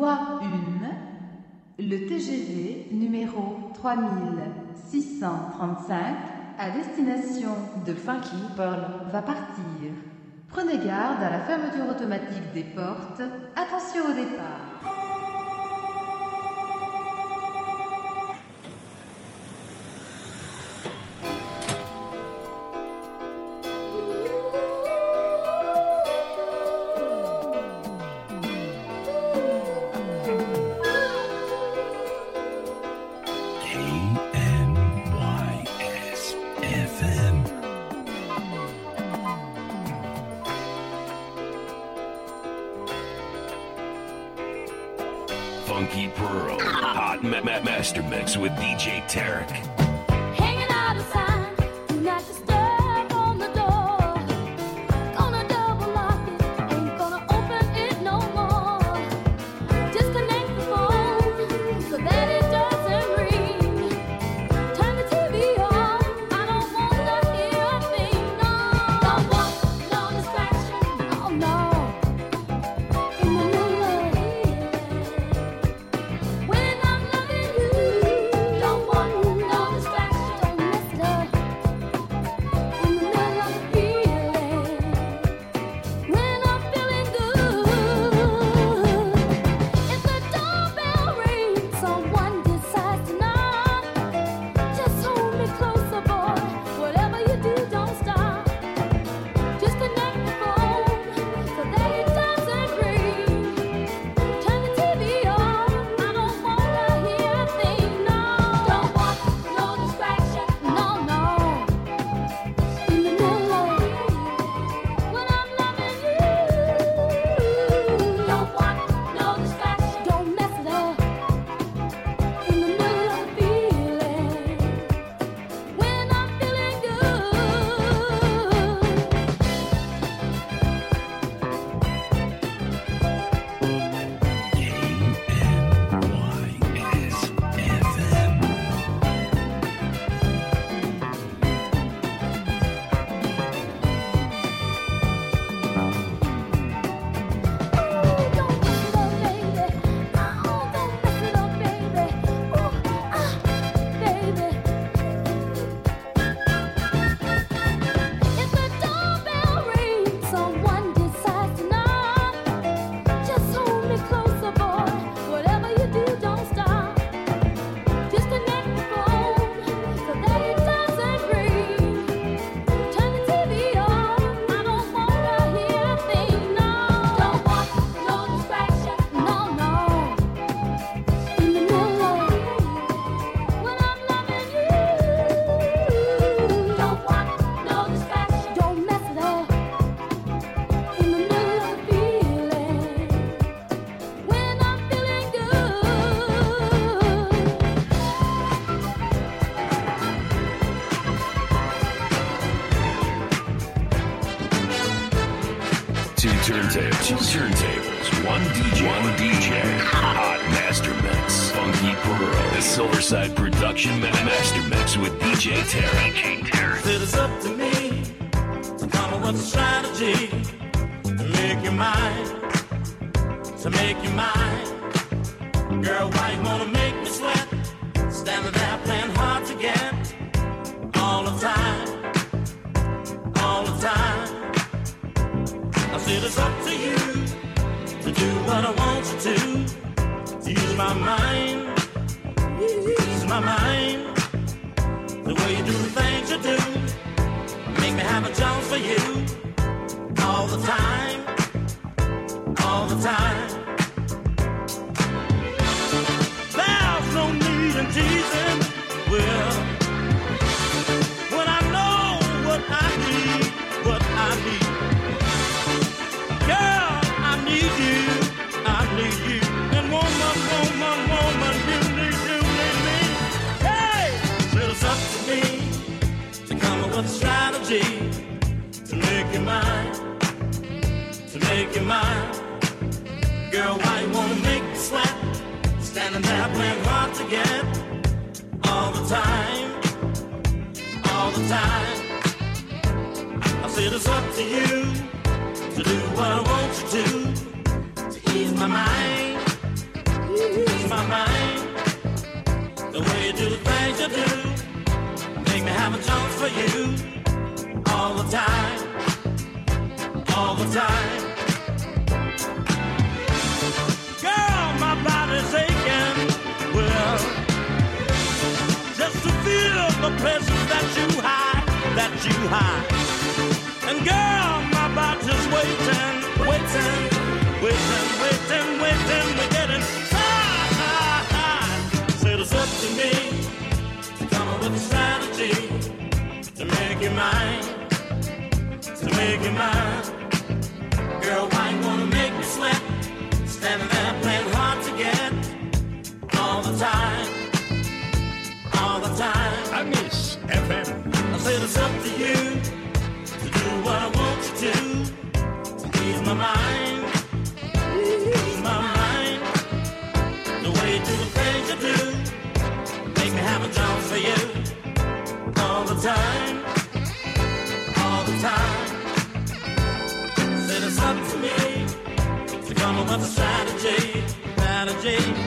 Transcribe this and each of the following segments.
Voie 1. Le TGV numéro 3635 à destination de Funky Pearl va partir. Prenez garde à la fermeture automatique des portes. Attention au départ. Master Mix with DJ Tarek. Turntables. One DJ. One DJ. Hot Master Mix. Funky Pearl. The Silverside Production Ma- Master Mix with DJ Tarek. DJ Tarek. It is up to me to come up with a strategy to make you mine, to make you mine. Girl, why you wanna make me sweat? Standing there playing hard to get all the time, all the time. I said it's up to you to do what I want you to, to use my mind, use my mind. The way you do the things you do make me have a chance for you all the time, all the time. mine, to make you mine. Girl, why you wanna make me sweat? Standing there playing hard to get all the time, all the time. I said it's up to you to do what I want you to, to ease my mind, ease my mind. The way you do the things you do, make me have a chance for you all the time all the time. Girl, my body's aching. Well, just to feel the presence that you hide, that you hide. And girl, my body's waiting, waiting, waiting, waiting, waiting. We're getting high. Said it's up to me to come up with a strategy to make you mine, to make you mine. Girl, why you wanna make me sweat? Standing there playing hard to get all the time, all the time. I miss FM. I said it's up to you to do what I want you to. To ease my mind, ease my mind. The way you do the things you do, make me have a for you all the time, strategy.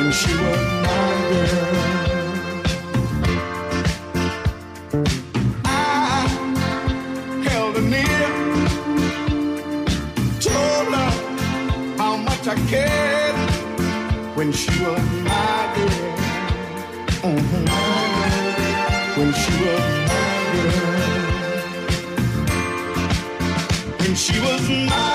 When she was my girl. I held her near, told her how much I cared when she was my girl. Mhm. When she was my girl. When she was my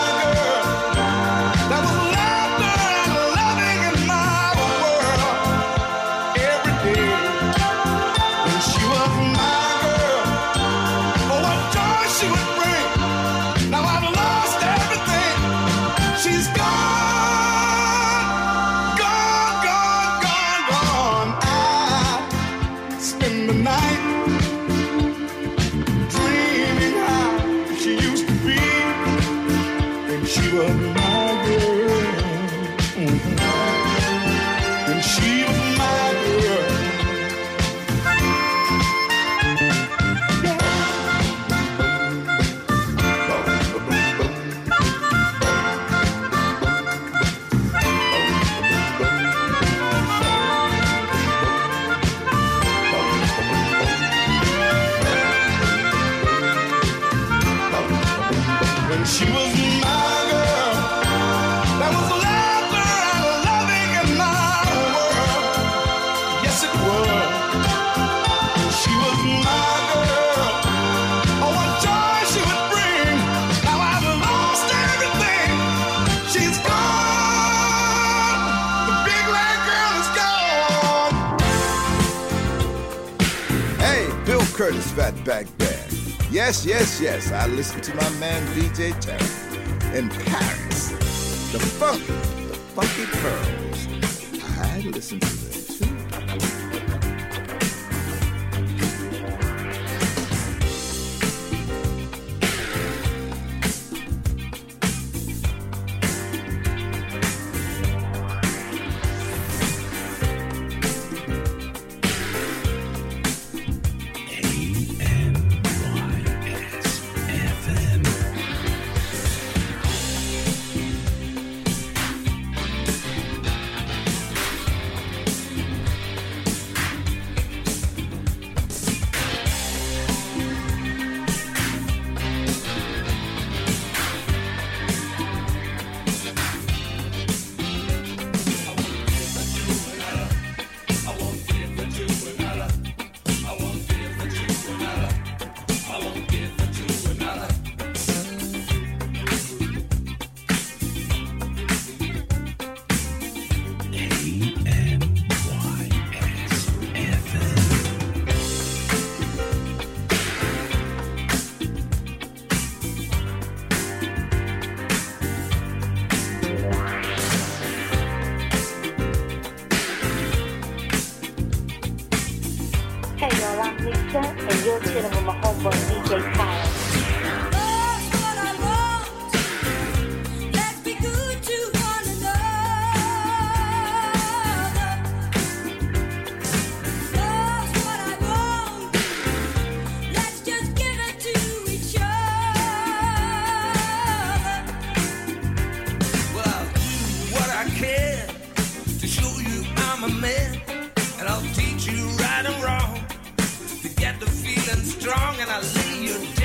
Back Band. Yes, yes, yes, I listened to my man DJ Tarek in Paris. The funky, the funky pearls. I listened to a man, and I'll teach you right and wrong. To get the feeling strong, and I'll lay you down.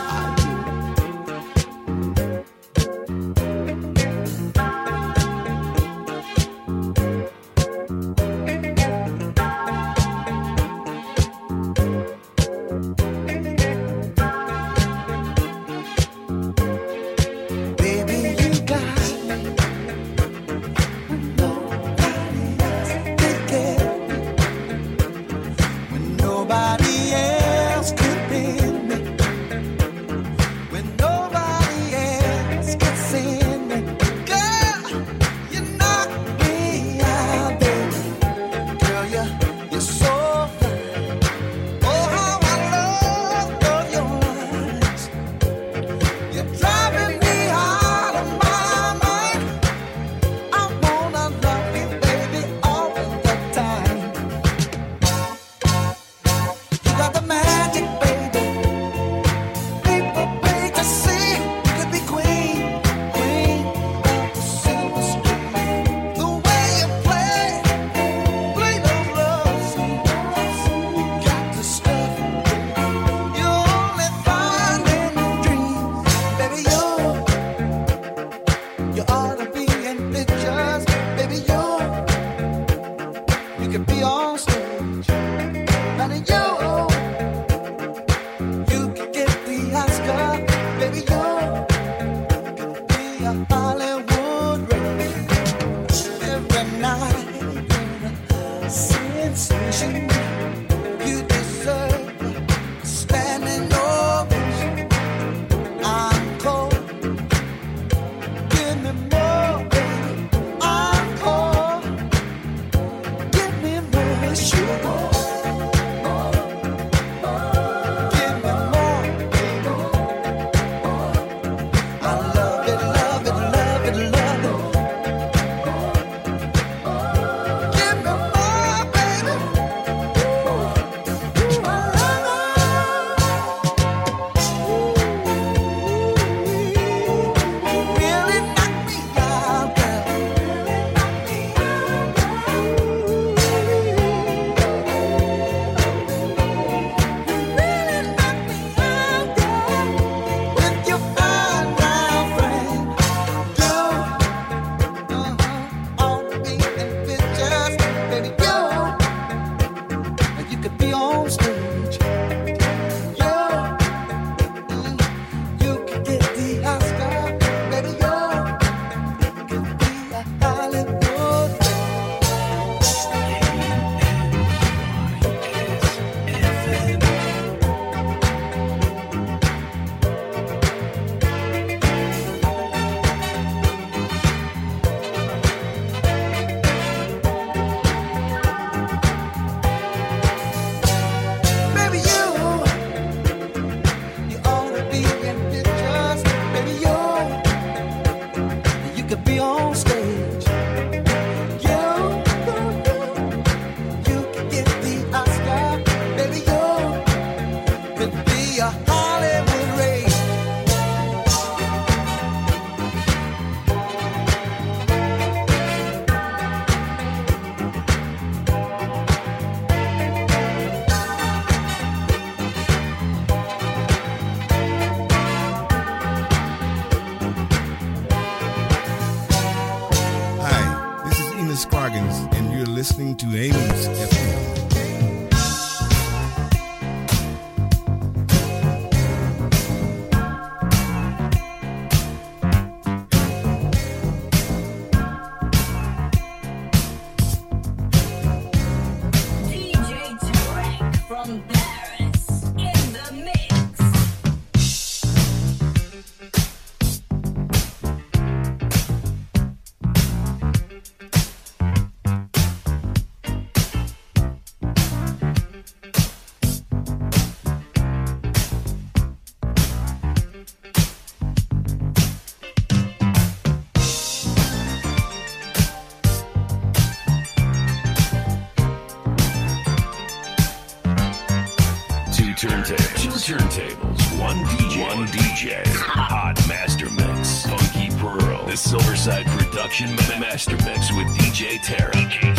Production Master Mix with DJ Tarek.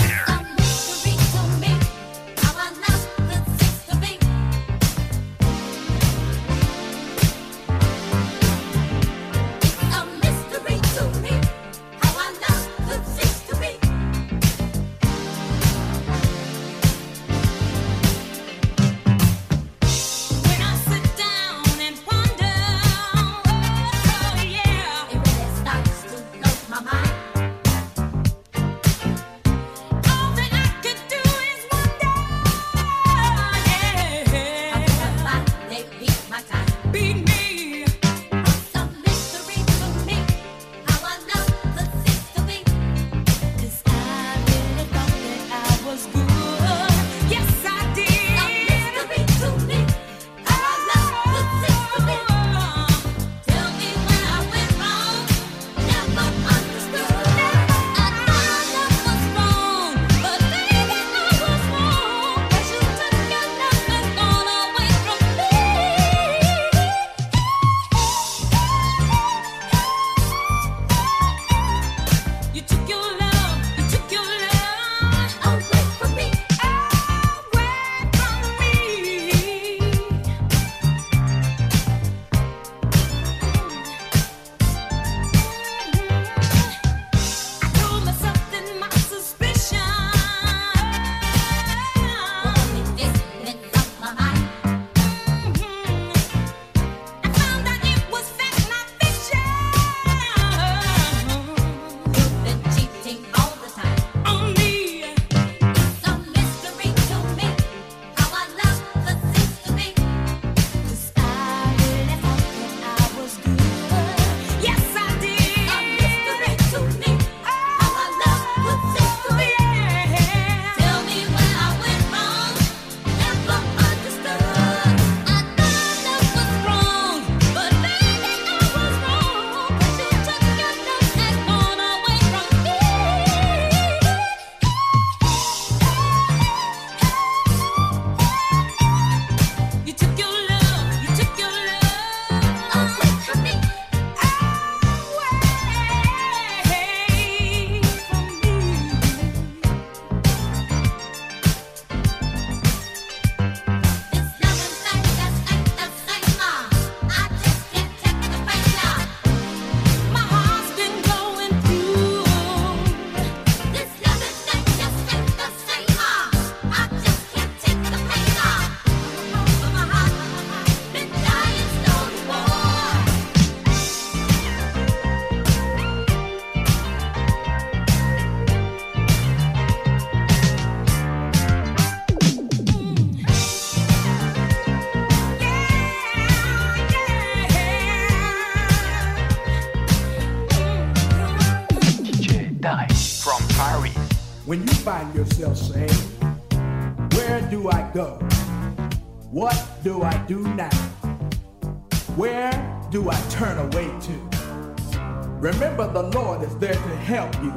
Help you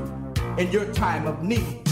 in your time of need,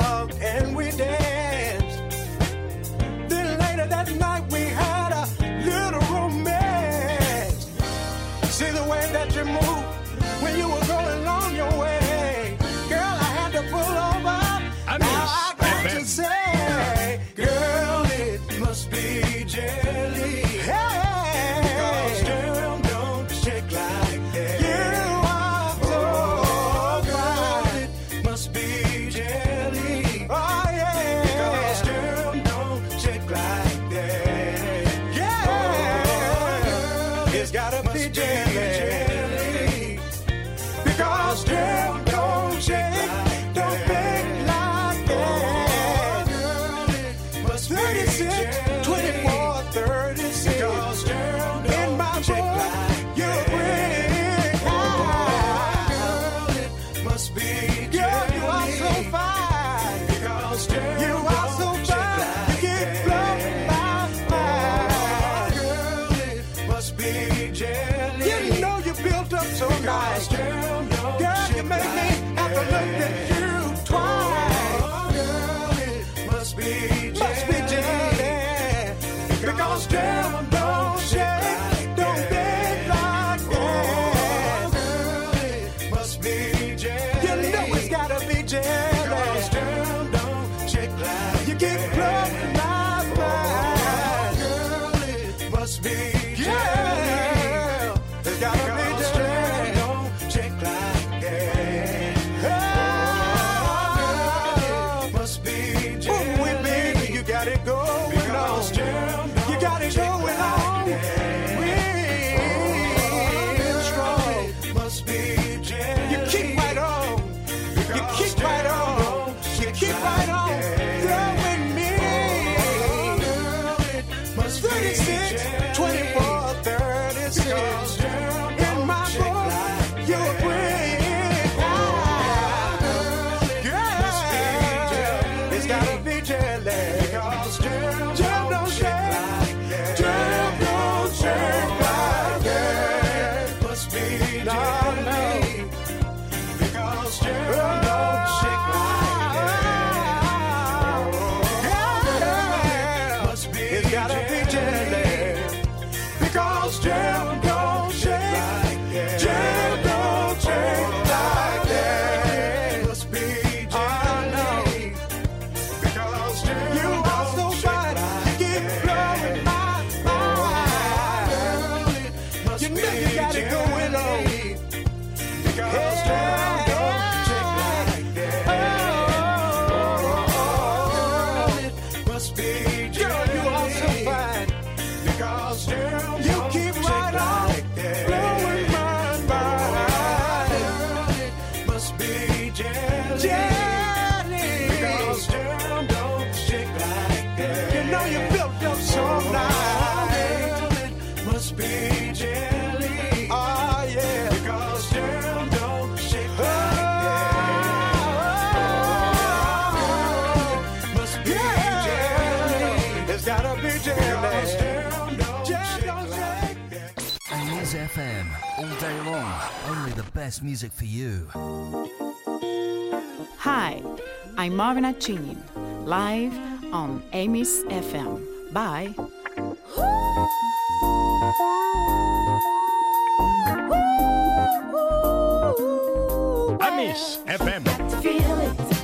talked, and we danced. Then later that night, best music for you. Hi, I'm Marina Chinn, live on Amy's FM. Bye. Amis FM.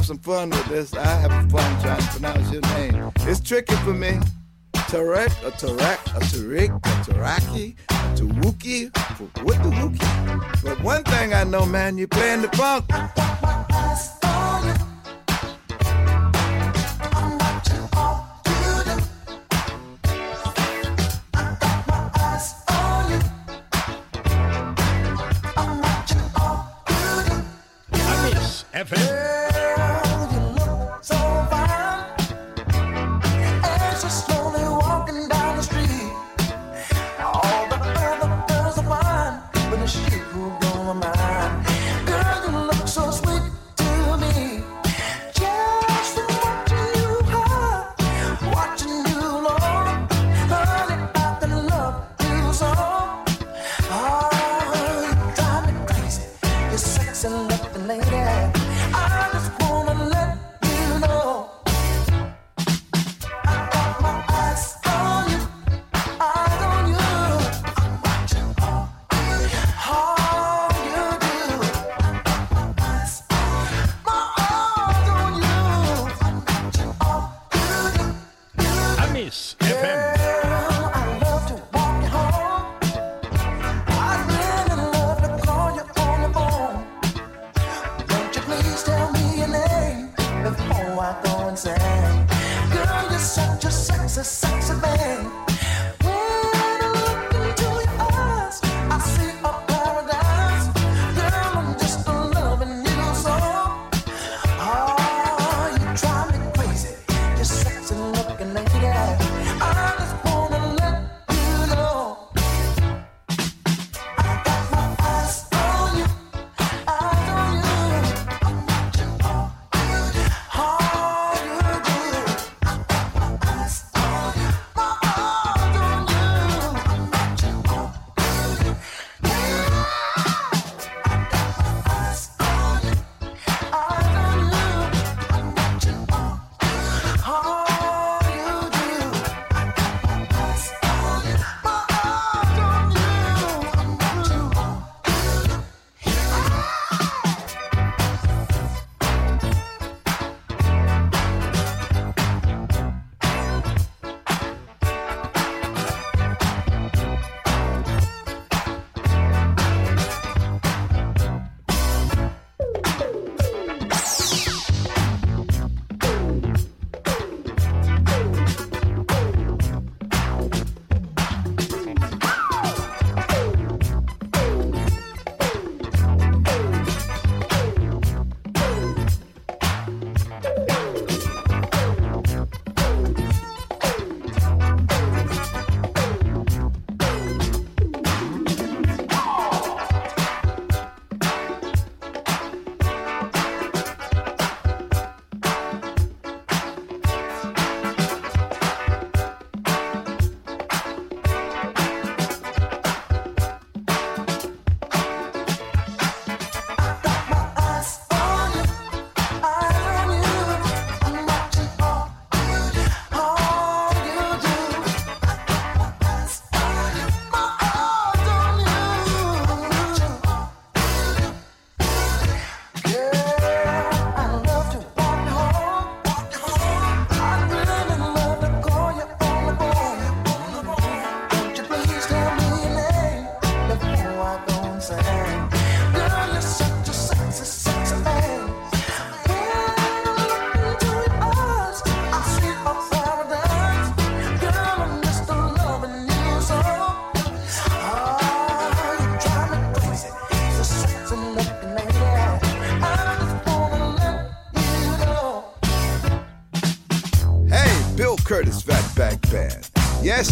have some fun with this. I have fun trying to pronounce your name. It's tricky for me. Tarek, a Tarek, a Tarik, a Taraki, a Tawuki, what the Wookie? But one thing I know, man, you're playing the funk.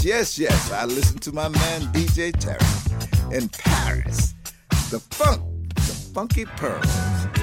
Yes, yes. I listen to my man DJ Terry in Paris. The funk, the funky pearls.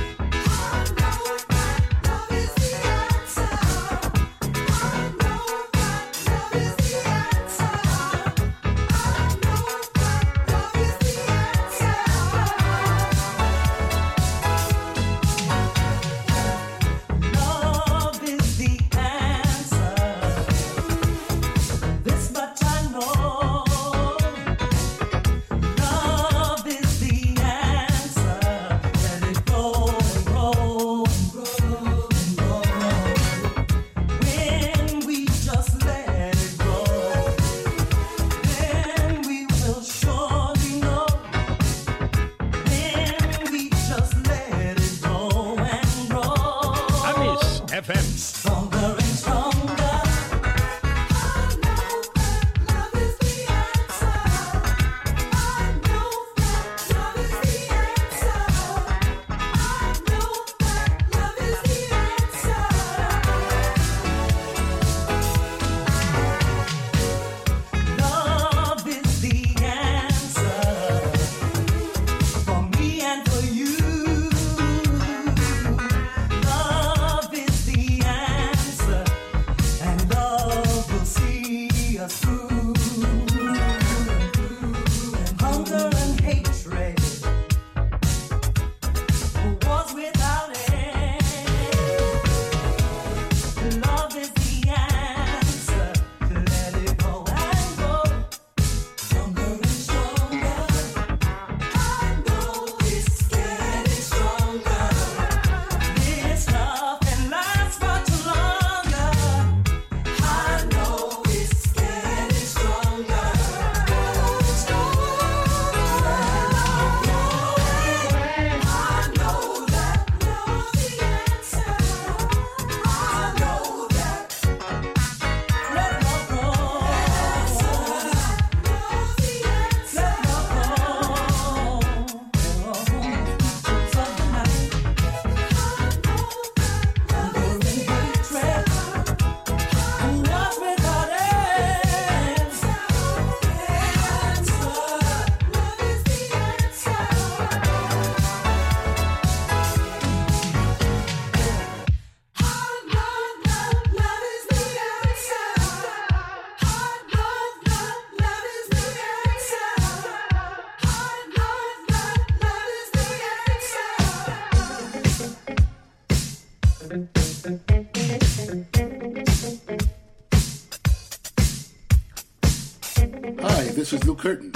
Curtin,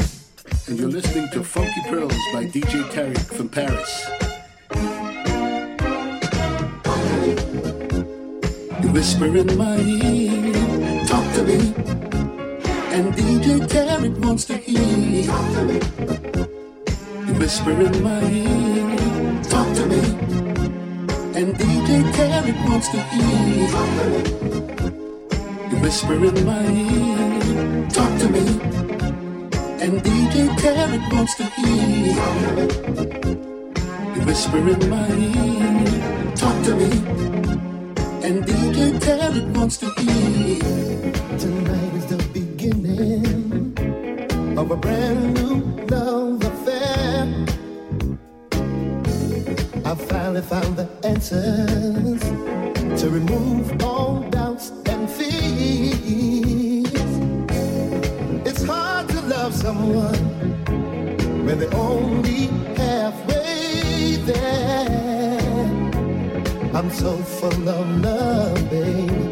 and you're listening to Funky Pearls by DJ Tarek from Paris. You whisper in my ear, talk to me, and DJ Tarek wants to hear. Talk to me. You whisper in my ear, talk to me, and DJ Tarek wants to hear. Talk to me. You whisper in my ear, talk to me. And DJ Tarek wants to hear. You whisper in my ear, talk to me. And DJ Tarek wants to hear. Tonight is the beginning of a brand new love affair. I finally found the answers to remove all doubts and fears. Someone when they're only halfway there. I'm so full of love, babe.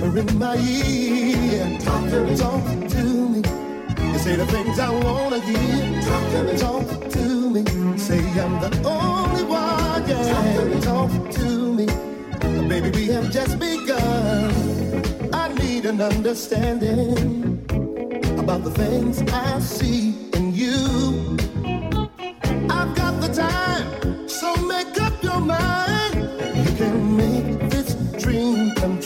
Whisper in my ear. Talk to me, talk to me. You say the things I wanna hear. Talk to me, talk to me. Say I'm the only one. Yeah, talk to me, baby. We have just begun. I need an understanding about the things I see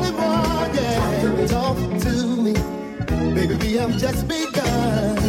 only one, yeah. Talk to me, baby. We have just begun.